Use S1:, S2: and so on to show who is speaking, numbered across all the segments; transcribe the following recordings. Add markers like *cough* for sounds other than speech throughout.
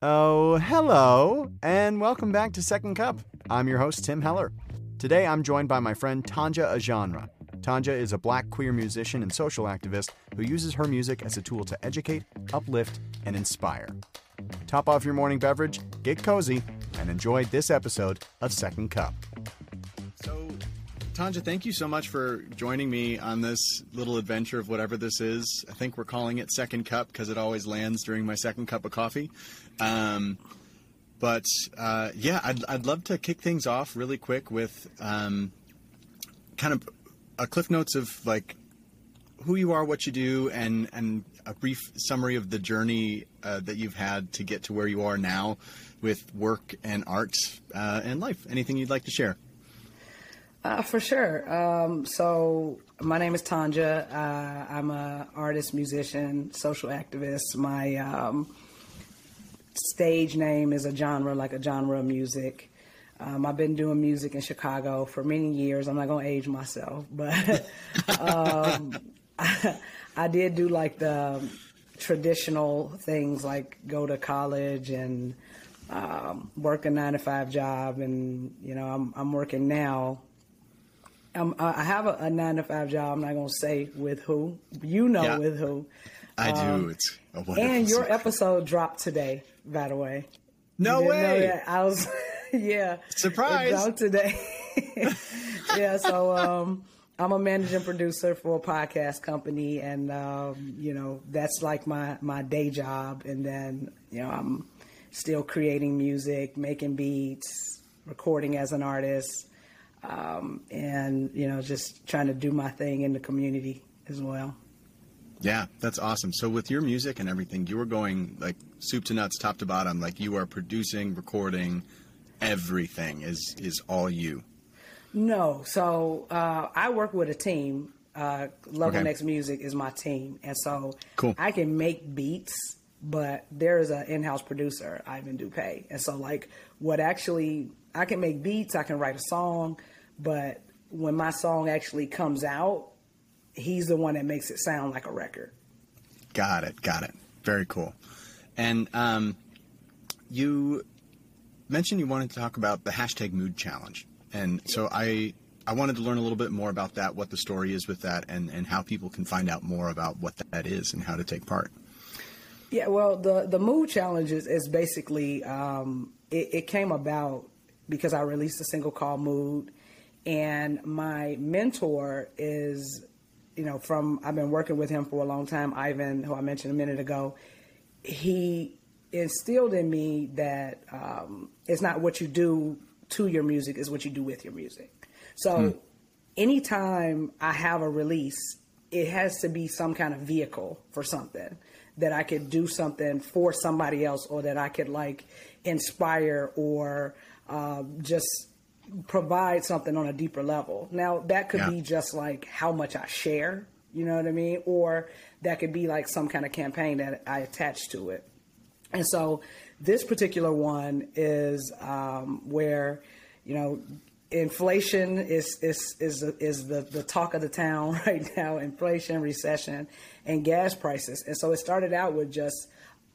S1: Oh, hello, and welcome back to Second Cup. I'm your host, Tim Heller. Today I'm joined by my friend Tonja Ajonra. Tonja is a black queer musician and social activist who uses her music as a tool to educate, uplift, and inspire. Top off your morning beverage, get cozy, and enjoy this episode of Second Cup. Tonja, thank you so much for joining me on this little adventure of whatever this is. I think we're calling it Second Cup because it always lands during my second cup of coffee. Um, but uh, yeah, I'd, I'd love to kick things off really quick with um, kind of a cliff notes of like who you are, what you do, and and a brief summary of the journey uh, that you've had to get to where you are now with work and art uh, and life. Anything you'd like to share?
S2: Uh, for sure. Um, so my name is Tonja. Uh, I'm a artist, musician, social activist. My um, stage name is a genre, like a genre of music. Um, I've been doing music in Chicago for many years. I'm not to age myself, but *laughs* um, I, *laughs* I, did do like the traditional things like go to college and um, work a nine to five job. And, you know, I'm, I'm working now. I'm, i have a, a, nine to five job. I'm not going to say with who. You know
S1: yeah,
S2: with who.
S1: I do. Um, it's a
S2: And your episode dropped today, by the way.
S1: No way.
S2: I was. *laughs* yeah.
S1: Surprise.
S2: today. *laughs* yeah, so um, I'm a managing producer for a podcast company, and um, you know that's like my my day job. And then you know I'm still creating music, making beats, recording as an artist, um, and you know just trying to do my thing in the community as well.
S1: Yeah, that's awesome. So with your music and everything, you were going like soup to nuts, top to bottom. Like you are producing, recording, everything is is all you.
S2: No, so uh, I work with a team. Uh, Level okay. Next Music is my team, and so
S1: cool.
S2: I can make beats, but there is an in-house producer, Ivan Dupay, and so like what actually I can make beats, I can write a song, but when my song actually comes out, he's the one that makes it sound like a record.
S1: Got it. Got it. Very cool. And um, you mentioned you wanted to talk about the hashtag mood challenge. And so I I wanted to learn a little bit more about that, what the story is with that, and, and how people can find out more about what that is and how to take part.
S2: Yeah, well, the, the mood challenge is, is basically, um, it, it came about because I released a single called Mood. And my mentor is, you know, from, I've been working with him for a long time, Ivan, who I mentioned a minute ago. He instilled in me that um, it's not what you do to your music, is what you do with your music. So hmm. anytime I have a release, it has to be some kind of vehicle for something that I could do something for somebody else or that I could like inspire or uh, just provide something on a deeper level. Now, that could yeah. be just like how much I share, you know what I mean? Or that could be like some kind of campaign that I attach to it. And so this particular one is um, where, you know, inflation is is is is the, the talk of the town *laughs* right now. Inflation, recession, and gas prices. And so it started out with just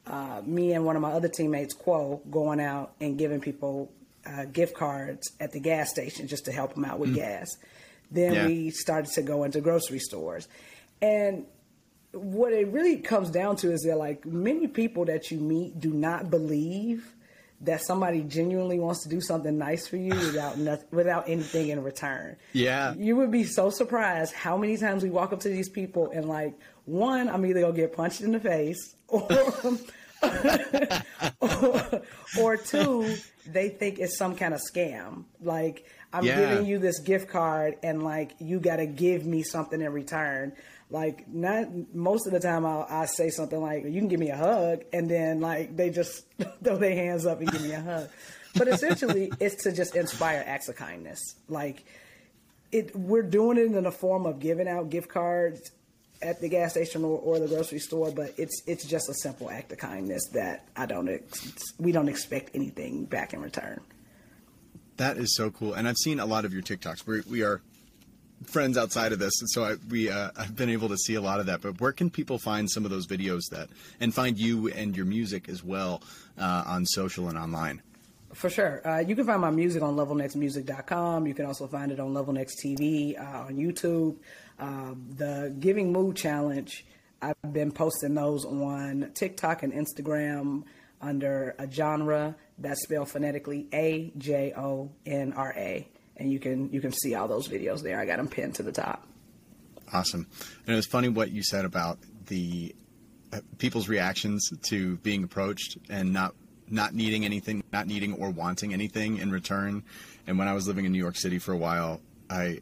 S2: uh, me and one of my other teammates, Quo, going out and giving people uh, gift cards at the gas station just to help them out with mm. gas. Then yeah. we started to go into grocery stores, and what it really comes down to is that like many people that you meet do not believe that somebody genuinely wants to do something nice for you without nothing, without anything in return.
S1: Yeah.
S2: You would be so surprised how many times we walk up to these people and like one, I'm either gonna get punched in the face *laughs* or *laughs* or, or, two, they think it's some kind of scam. Like I'm yeah. giving you this gift card and like you got to give me something in return. Like not most of the time I'll, I say something like you can give me a hug and then like they just *laughs* throw their hands up and give me a hug. But essentially it's to just inspire acts of kindness. Like it we're doing it in the form of giving out gift cards at the gas station or, or, the grocery store, but it's it's just a simple act of kindness that I don't ex- we don't expect anything back in return.
S1: That is so cool, and I've seen a lot of your TikToks. We we are friends outside of this, and so I, we uh, I've been able to see a lot of that. But where can people find some of those videos that and find you and your music as well uh, on social and online?
S2: For sure. Uh, you can find my music on levelnextmusic.com. You can also find it on Level Next TV uh, on YouTube. Um, the Giving Mood Challenge, I've been posting those on TikTok and Instagram under a genre that's spelled phonetically A J O N R A, and you can you can see all those videos there. I got them pinned to the top.
S1: Awesome, and it was funny what you said about the uh, people's reactions to being approached and not not needing anything, not needing or wanting anything in return. And when I was living in New York City for a while, I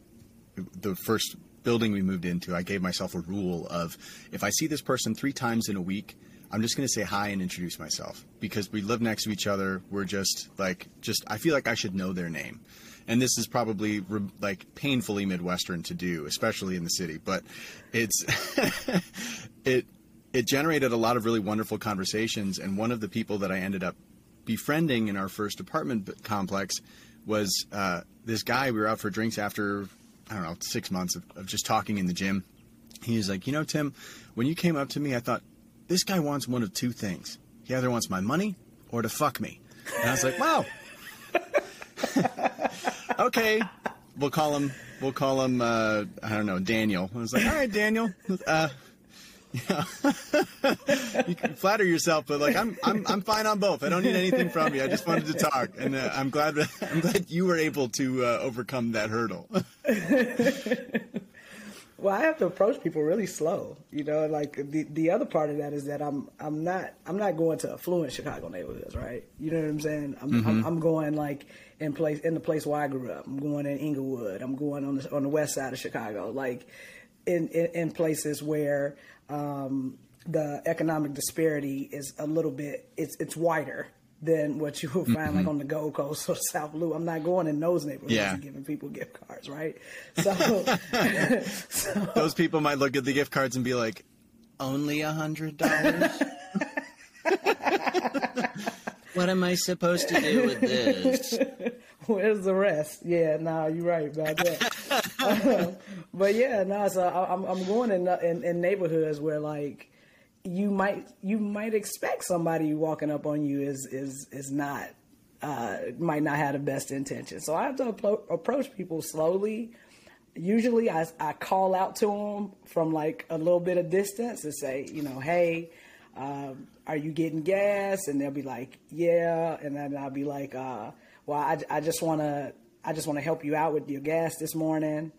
S1: the first building we moved into, I gave myself a rule of if I see this person three times in a week, I'm just going to say hi and introduce myself because we live next to each other. We're just like, just, I feel like I should know their name. And this is probably re- like painfully Midwestern to do, especially in the city, but it's, *laughs* it, it generated a lot of really wonderful conversations. And one of the people that I ended up befriending in our first apartment complex was uh, this guy. We were out for drinks after, I don't know, six months of, of just talking in the gym. He was like, You know, Tim, when you came up to me, I thought, this guy wants one of two things. He either wants my money or to fuck me. And I was like, wow. *laughs* okay. We'll call him, we'll call him, uh, I don't know, Daniel. I was like, all right, Daniel. Uh, yeah. *laughs* you can flatter yourself, but like I'm, I'm, I'm fine on both. I don't need anything from you. I just wanted to talk, and uh, I'm glad, *laughs* I'm glad you were able to uh, overcome that hurdle. *laughs*
S2: Well, I have to approach people really slow. You know, like the the other part of that is that I'm I'm not I'm not going to affluent Chicago neighborhoods, right? You know what I'm saying? I'm mm-hmm. I'm, I'm, going like in place in the place where I grew up. I'm going in Englewood. I'm going on the on the west side of Chicago, like in in, in places where um, the economic disparity is a little bit it's it's wider than what you will find mm-hmm. like on the Gold Coast or *laughs* South Loop. I'm not going in those neighborhoods yeah. and giving people gift cards, right? *laughs* So, *laughs*
S1: so, those people might look at the gift cards and be like, only a hundred dollars. what am I supposed to do with this?
S2: Where's the rest? Yeah, no, nah, you're right about that. But yeah, no, so I, am I'm going in, in in neighborhoods where like you might you might expect somebody walking up on you is is is not uh, might not have the best intention. So I have to approach people slowly. Usually, I, I call out to them from like a little bit of distance and say, you know, hey, um, are you getting gas? And they'll be like, yeah. And then I'll be like, uh, well, I, I just want to I just want to help you out with your gas this morning.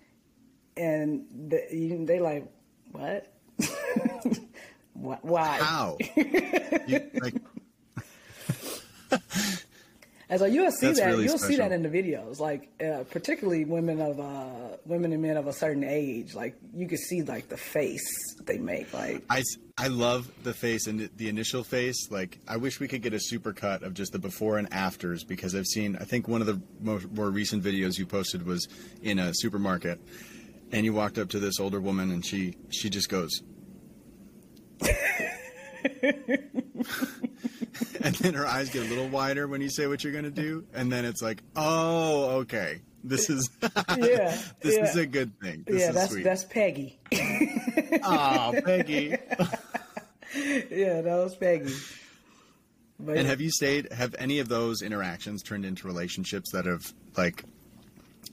S2: And they, they like, what? *laughs* Why?
S1: How? *laughs* you, like...
S2: And so you'll see That's that really you'll special. see that in the videos, like uh, particularly women of uh, women and men of a certain age. Like you can see like the face they make. Like
S1: I, I love the face and the initial face. Like I wish we could get a super cut of just the before and afters because I've seen. I think one of the more, more recent videos you posted was in a supermarket, and you walked up to this older woman and she she just goes, *laughs* and then her eyes get a little wider when you say what you're going to do, and then it's like, oh, okay, this is *laughs* yeah, this yeah. is a good thing. This
S2: yeah, that's sweet. that's Peggy. *laughs*
S1: oh, Peggy.
S2: yeah, that was Peggy.
S1: But and have you stayed? Have any of those interactions turned into relationships that have like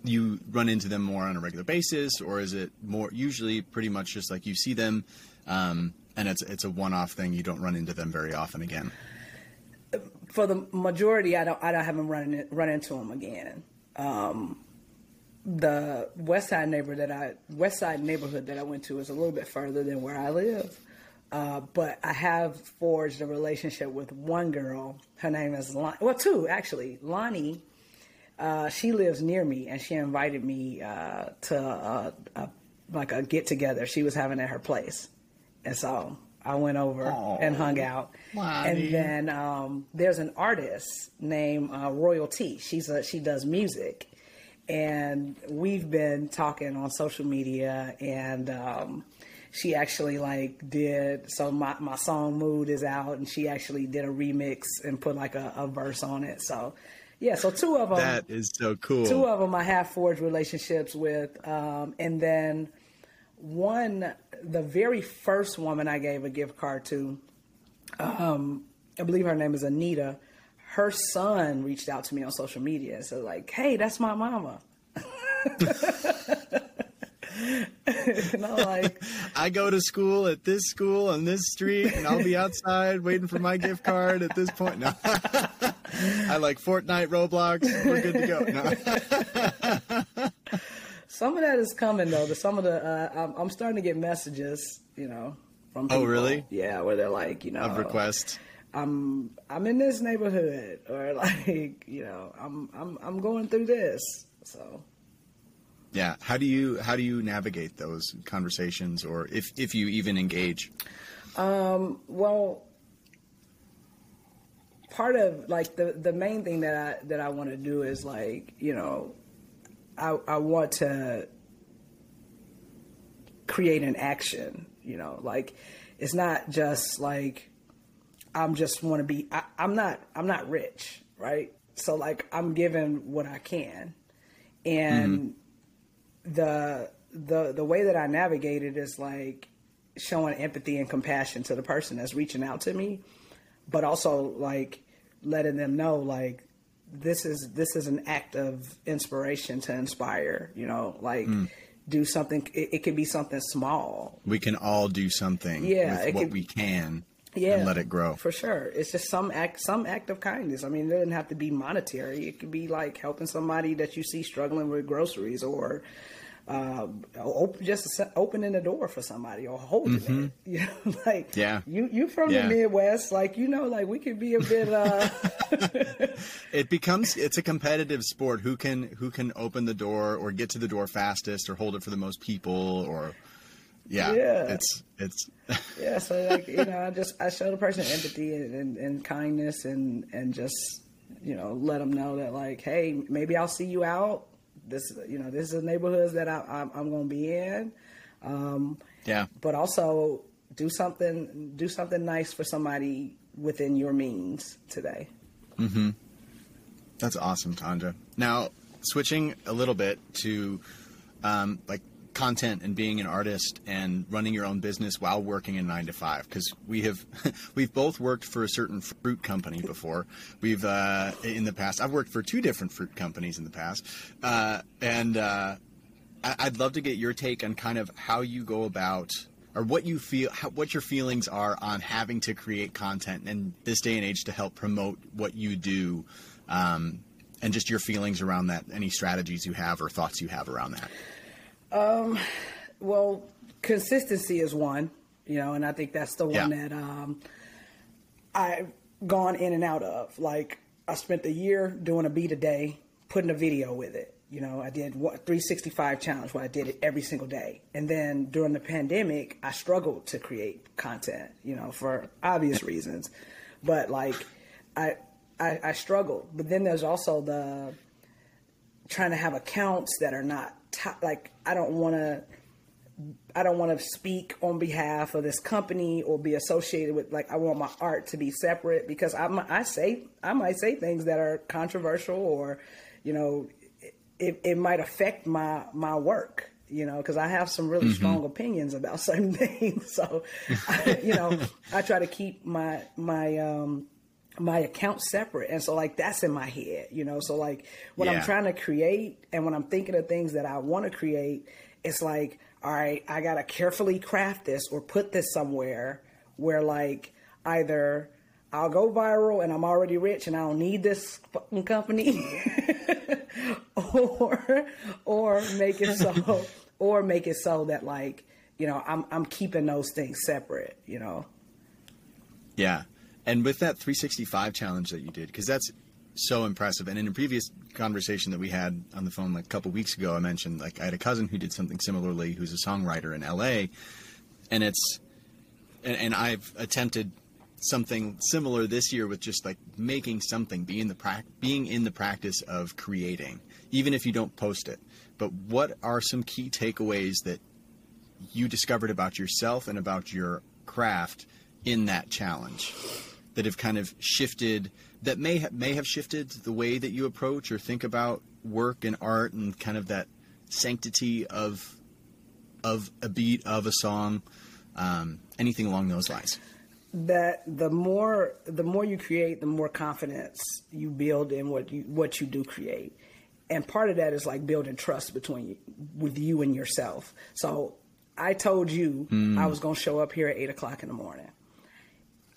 S1: you run into them more on a regular basis, or is it more usually pretty much just like you see them? Um, and it's it's a one-off thing. You don't run into them very often again.
S2: For the majority, I don't I don't have them run run into them again. Um, the West Side neighbor that I West Side neighborhood that I went to is a little bit further than where I live. Uh, but I have forged a relationship with one girl. Her name is Lonnie. Well, two actually. Lonnie. Uh, she lives near me, and she invited me uh, to a, a, like a get together she was having at her place. And so I went over Aww. and hung out. Wow. And then um, there's an artist named uh, Royalty. She's a, she does music, and we've been talking on social media. And um, she actually like did so. My my song "Mood" is out, and she actually did a remix and put like a, a verse on it. So Yeah, so two of them.
S1: That is so cool.
S2: Two of them I have forged relationships with, um, and then one, the very first woman I gave a gift card to, um, I believe her name is Anita. Her son reached out to me on social media, so like, "Hey, that's my mama." *laughs* and I'm like,
S1: I go to school at this school on this street, and I'll be outside waiting for my gift card at this point. No, *laughs* I like Fortnite, Roblox. We're good to go. *laughs* No. *laughs*
S2: some of that is coming though. The, some of the uh, I'm, I'm starting to get messages, you know, from
S1: Oh, really?
S2: Yeah, where they're like, you know,
S1: Of requests.
S2: I'm I'm in this neighborhood, or *laughs* like, you know, I'm I'm I'm going through this. So
S1: Yeah. How do you how do you navigate those conversations, or if if you even engage?
S2: Well, part of like the the main thing that I that I want to do is like you know, I I want to create an action. You know, like it's not just like I'm just want to be. I, I'm not. I'm not rich, right? So like I'm giving what I can, and mm-hmm. the the the way that I navigate it is like showing empathy and compassion to the person that's reaching out to me, but also like letting them know like this is this is an act of inspiration to inspire. You know, like hmm. do something. It, it could be something small.
S1: We can all do something
S2: Yeah,
S1: with what we can
S2: Yeah,
S1: and let it grow.
S2: for sure. It's just some act, some act of kindness. I mean, it doesn't have to be monetary. It could be like helping somebody that you see struggling with groceries, or uh, op- just opening the door for somebody or holding it. *laughs* You know, like
S1: Mm-hmm. Yeah.
S2: you you from
S1: Yeah.
S2: the Midwest, like you know, like we could be a bit. Uh, *laughs*
S1: it becomes it's a competitive sport who can who can open the door or get to the door fastest or hold it for the most people or yeah,
S2: Yeah.
S1: it's it's *laughs*
S2: yeah, so like you know, I just I show the person empathy and, and, and kindness and and just you know let them know that like, hey, maybe I'll see you out. This you know this is the neighborhoods that I, I'm, I'm going to be in, um,
S1: yeah
S2: but also do something do something nice for somebody within your means today. Mm-hmm.
S1: That's awesome, Tonja. Now, switching a little bit to um, like content and being an artist and running your own business while working in nine to five, because we have *laughs* we've both worked for a certain fruit company before. We've uh, in the past. I've worked for two different fruit companies in the past, uh, and uh, I- I'd love to get your take on kind of how you go about or what you feel, how, what your feelings are on having to create content in this day and age to help promote what you do, um, and just your feelings around that. Any strategies you have or thoughts you have around that.
S2: Well, consistency is one, you know, and I think that's the one
S1: Yeah.
S2: that um, I've gone in and out of. Like, I spent a year doing a beat a day, putting a video with it. You know, I did what 365 challenge where I did it every single day. And then during the pandemic, I struggled to create content, you know, for obvious reasons. But like, I, I, I struggled. But then there's also the trying to have accounts that are not to like, I don't want to I don't want to speak on behalf of this company or be associated with like I want my art to be separate because I I say I might say things that are controversial or you know it, it might affect my my work you know because I have some really strong opinions about *laughs* certain things. So I, you know I try to keep my my um my account separate and so like that's in my head you know so like when
S1: Yeah.
S2: i'm trying to create and when i'm thinking of things that i want to create it's like all right i gotta carefully craft this or put this somewhere where like either i'll go viral and i'm already rich and i don't need this fucking company *laughs* or or make it so *laughs* or make it so that like you know i'm i'm keeping those things separate you know
S1: Yeah. And with that 365 challenge that you did, because that's so impressive. And in a previous conversation that we had on the phone like a couple weeks ago, I mentioned like I had a cousin who did something similarly, who's a songwriter in LA, and it's and, and I've attempted something similar this year with just like making something, being the prac- being in the practice of creating, even if you don't post it. But what are some key takeaways that you discovered about yourself and about your craft in that challenge that have kind of shifted that may ha- may have shifted the way that you approach or think about work and art and kind of that sanctity of of a beat of a song, um, anything along those lines?
S2: That the more the more you create, the more confidence you build in what you what you do create, and part of that is like building trust between you, with you and yourself. So I told you mm. I was going to show up here at eight o'clock in the morning.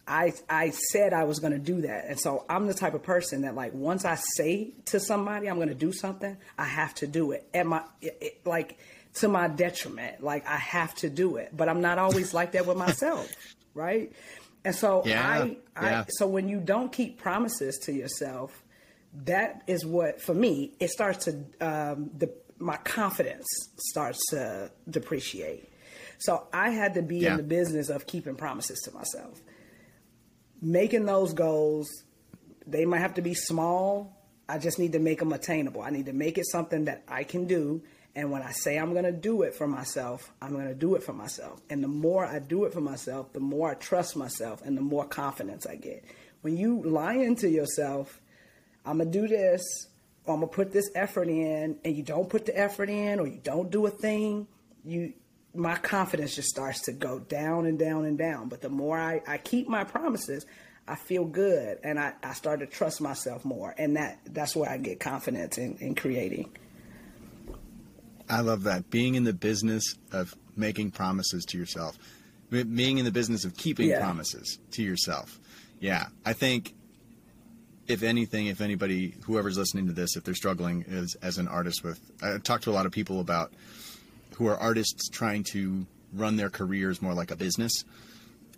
S2: I I said I was going to do that, and so I'm the type of person that like once I say to somebody I'm going to do something, I have to do it. At my it, it, like to my detriment, like I have to do it. But I'm not always like that with myself, *laughs* right? And so yeah, I, yeah. So when you don't keep promises to yourself, that is what for me it starts to um, the my confidence starts to depreciate. So I had to be yeah. in the business of keeping promises to myself making those goals, they might have to be small. I just need to make them attainable. I need to make it something that I can do. And when I say I'm going to do it for myself, I'm going to do it for myself. And the more I do it for myself, the more I trust myself and the more confidence I get. When you lie into yourself, I'm going to do this, or I'm going to put this effort in, and you don't put the effort in, or you don't do a thing, you my confidence just starts to go down and down and down. But the more I, I keep my promises, I feel good and I, I start to trust myself more. And that that's where I get confidence in, in creating.
S1: I love that. Being in the business of making promises to yourself, being in the business of keeping yeah. promises to yourself. Yeah. I think if anything, if anybody, whoever's listening to this, if they're struggling as, as an artist with, I talk to a lot of people about who are artists trying to run their careers more like a business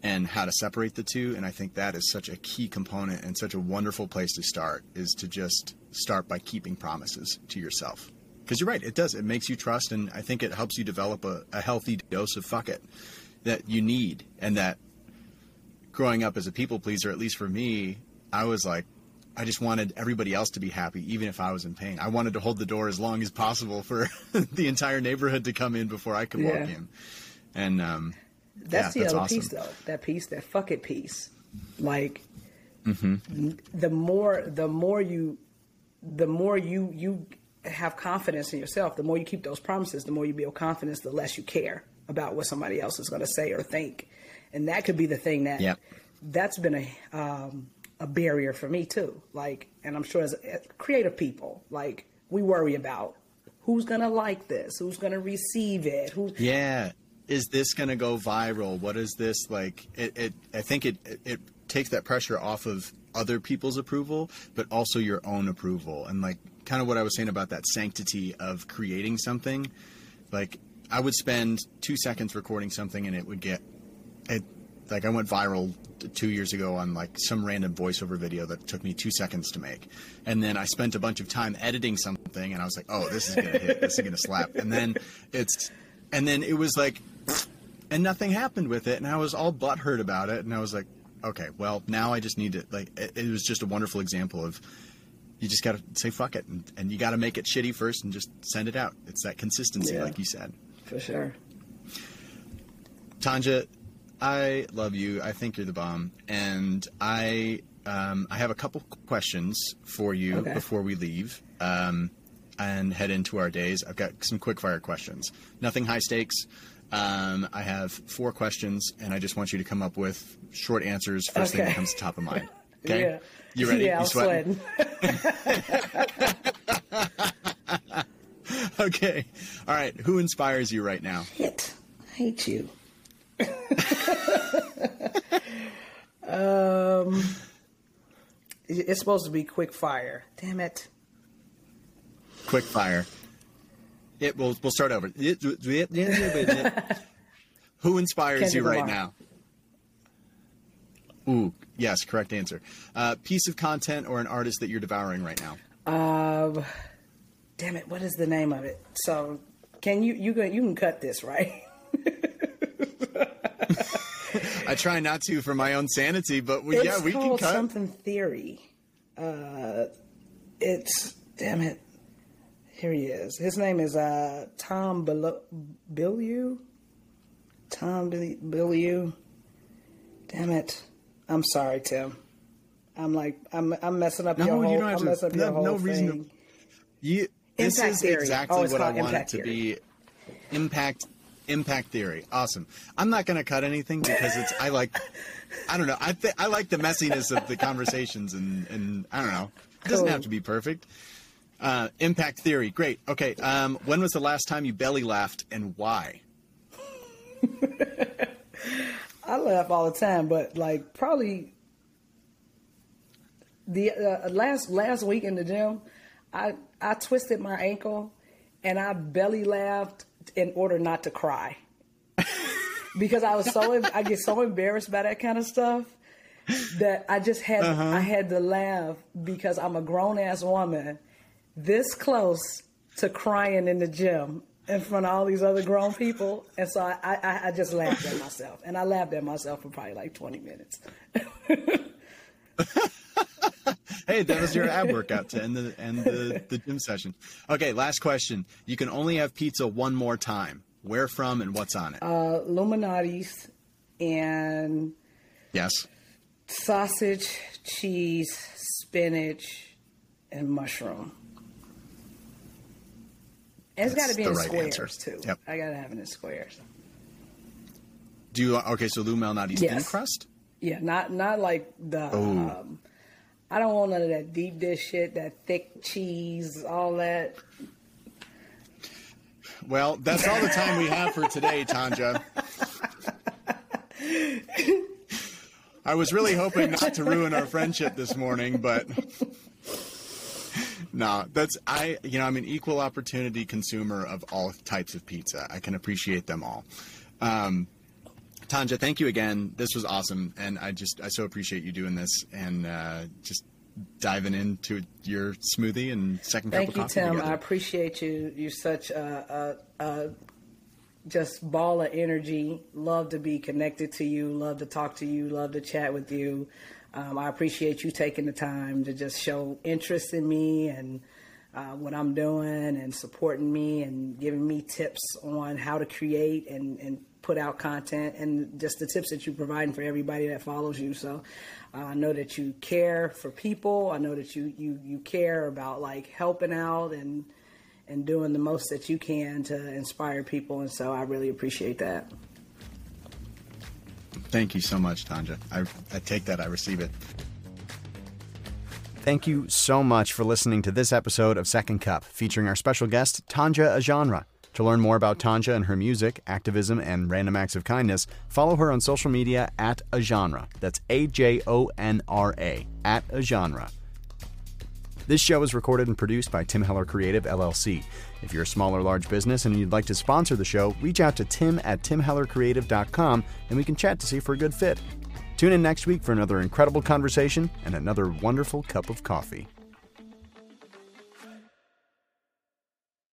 S1: and how to separate the two. And i think that is such a key component and such a wonderful place to start is to just start by keeping promises to yourself. Because you're right it does it makes you trust and i think it helps you develop a, a healthy dose of fuck it that you need. And that growing up as a people pleaser at least for me i was like I just wanted everybody else to be happy, even if I was in pain. I wanted to hold the door as long as possible for *laughs* the entire neighborhood to come in before I could yeah. walk in. And um,
S2: that's
S1: yeah,
S2: the
S1: other
S2: awesome. piece, though. That piece, that fuck it piece. Like mm-hmm. the more, the more you, the more you you have confidence in yourself. The more you keep those promises, the more you build confidence. The less you care about what somebody else is going to say or think, and that could be the thing that. Yep. That's been a um, a barrier for me too. Like, and I'm sure as, as creative people, like we worry about who's gonna like this, who's gonna receive it, who.
S1: Yeah, is this gonna go viral? What is this like? It, it I think it, it it takes that pressure off of other people's approval, but also your own approval, and like kind of what I was saying about that sanctity of creating something. Like I would spend two seconds recording something, and it would get it like I went viral two years ago on like some random voiceover video that took me two seconds to make, and then I spent a bunch of time editing something, and I was like, oh, this is gonna hit, this is gonna slap, and then it's, and then it was like, and nothing happened with it, and I was all butthurt about it, and I was like, okay, well now I just need to like, it, it was just a wonderful example of. You just gotta say fuck it, and, and you gotta make it shitty first, and just send it out. It's that consistency, yeah, like you said.
S2: For sure.
S1: Tonja, I love you. I think you're the bomb, and I um, I have a couple questions for you okay. before we leave um, and head into our days. I've got some quick fire questions. Nothing high stakes. Um, I have four questions, and I just want you to come up with short answers. First okay. thing that comes to top of mind. *laughs* Okay,
S2: yeah.
S1: you ready?
S2: Yeah,
S1: you
S2: sweating? *laughs*
S1: okay, all right. Who inspires you right now?
S2: Hit. I hate you. Um, it's supposed to be quick fire. Damn it.
S1: Quick fire. It will. We'll start over. *laughs* Who inspires Kendrick you right Lamar. now? Ooh, yes, correct answer. Uh, piece of content or an artist that you're devouring right now?
S2: Um, damn it, what is the name of it? So, can you you can you can cut this right? *laughs*
S1: I try not to for my own sanity, but we, yeah, we can cut
S2: something theory. Uh, it's damn it. Here he is. His name is uh, Tom Bilyeu. Tom Bilyeu. Damn it. I'm sorry, Tim. I'm like, I'm I'm messing up
S1: No,
S2: your
S1: you
S2: whole.
S1: don't have
S2: I'm
S1: to-
S2: messing up
S1: no-
S2: your whole
S1: no reason to-
S2: thing.
S1: You, this
S2: Impact
S1: is
S2: theory.
S1: exactly
S2: Oh,
S1: what I want it to be. Impact, impact theory. Awesome. I'm not going to cut anything because it's. I like. I don't know. I th- I like the messiness of the conversations and and I don't know. It doesn't
S2: Cool.
S1: have to be perfect. Uh, impact theory. Great. Okay. Um, when was the last time you belly laughed and why? *laughs*
S2: I laugh all the time, but like probably the uh, last last week in the gym, I I twisted my ankle and I belly laughed in order not to cry. *laughs* Because I was so I get so embarrassed by that kind of stuff that I just had uh-huh. I had to laugh because I'm a grown ass woman this close to crying in the gym in front of all these other grown people, and so I, I, I just laughed at myself, and I laughed at myself for probably like 20 minutes. *laughs* *laughs*
S1: Hey, that was your ab workout to end the end the, the gym session. Okay, last question. You can only have pizza one more time. Where from and what's on it?
S2: Uh, Malnati's and
S1: yes.
S2: sausage, cheese, spinach, and mushroom. And it's got to be in
S1: right
S2: squares
S1: answer.
S2: too.
S1: Yep.
S2: I got to have it in squares.
S1: Do you okay? So Lou Malnati's
S2: Yes.
S1: thin crust.
S2: Yeah, not not like the. Um, I don't want none of that deep dish shit, that thick cheese, all that.
S1: Well, that's all the time we have for today, Tonja. I was really hoping not to ruin our friendship this morning, but *laughs* no, that's I. You know, I'm an equal opportunity consumer of all types of pizza. I can appreciate them all. Um, Tonja, thank you again. This was awesome, and I just I so appreciate you doing this and uh, just diving into your smoothie and second
S2: Thank
S1: cup
S2: you,
S1: of coffee
S2: Tim.
S1: together.
S2: I appreciate you. You're such a, a, a just ball of energy. Love to be connected to you. Love to talk to you. Love to chat with you. Um, I appreciate you taking the time to just show interest in me and uh, what I'm doing and supporting me and giving me tips on how to create and, and put out content and just the tips that you're providing for everybody that follows you. So uh, I know that you care for people. I know that you, you, you care about like helping out and and doing the most that you can to inspire people. And so I really appreciate that.
S1: Thank you so much, Tonja. I, I take that. I receive it.
S3: Thank you so much for listening to this episode of Second Cup, featuring our special guest, Tonja Ajonra. To learn more about Tonja and her music, activism, and random acts of kindness, follow her on social media at A Genre. That's A J O N R A, at A Genre. This show is recorded and produced by Tim Heller Creative LLC. If you're a small or large business and you'd like to sponsor the show, reach out to tim at timhellercreative.com and we can chat to see if we're a good fit. Tune in next week for another incredible conversation and another wonderful cup of coffee.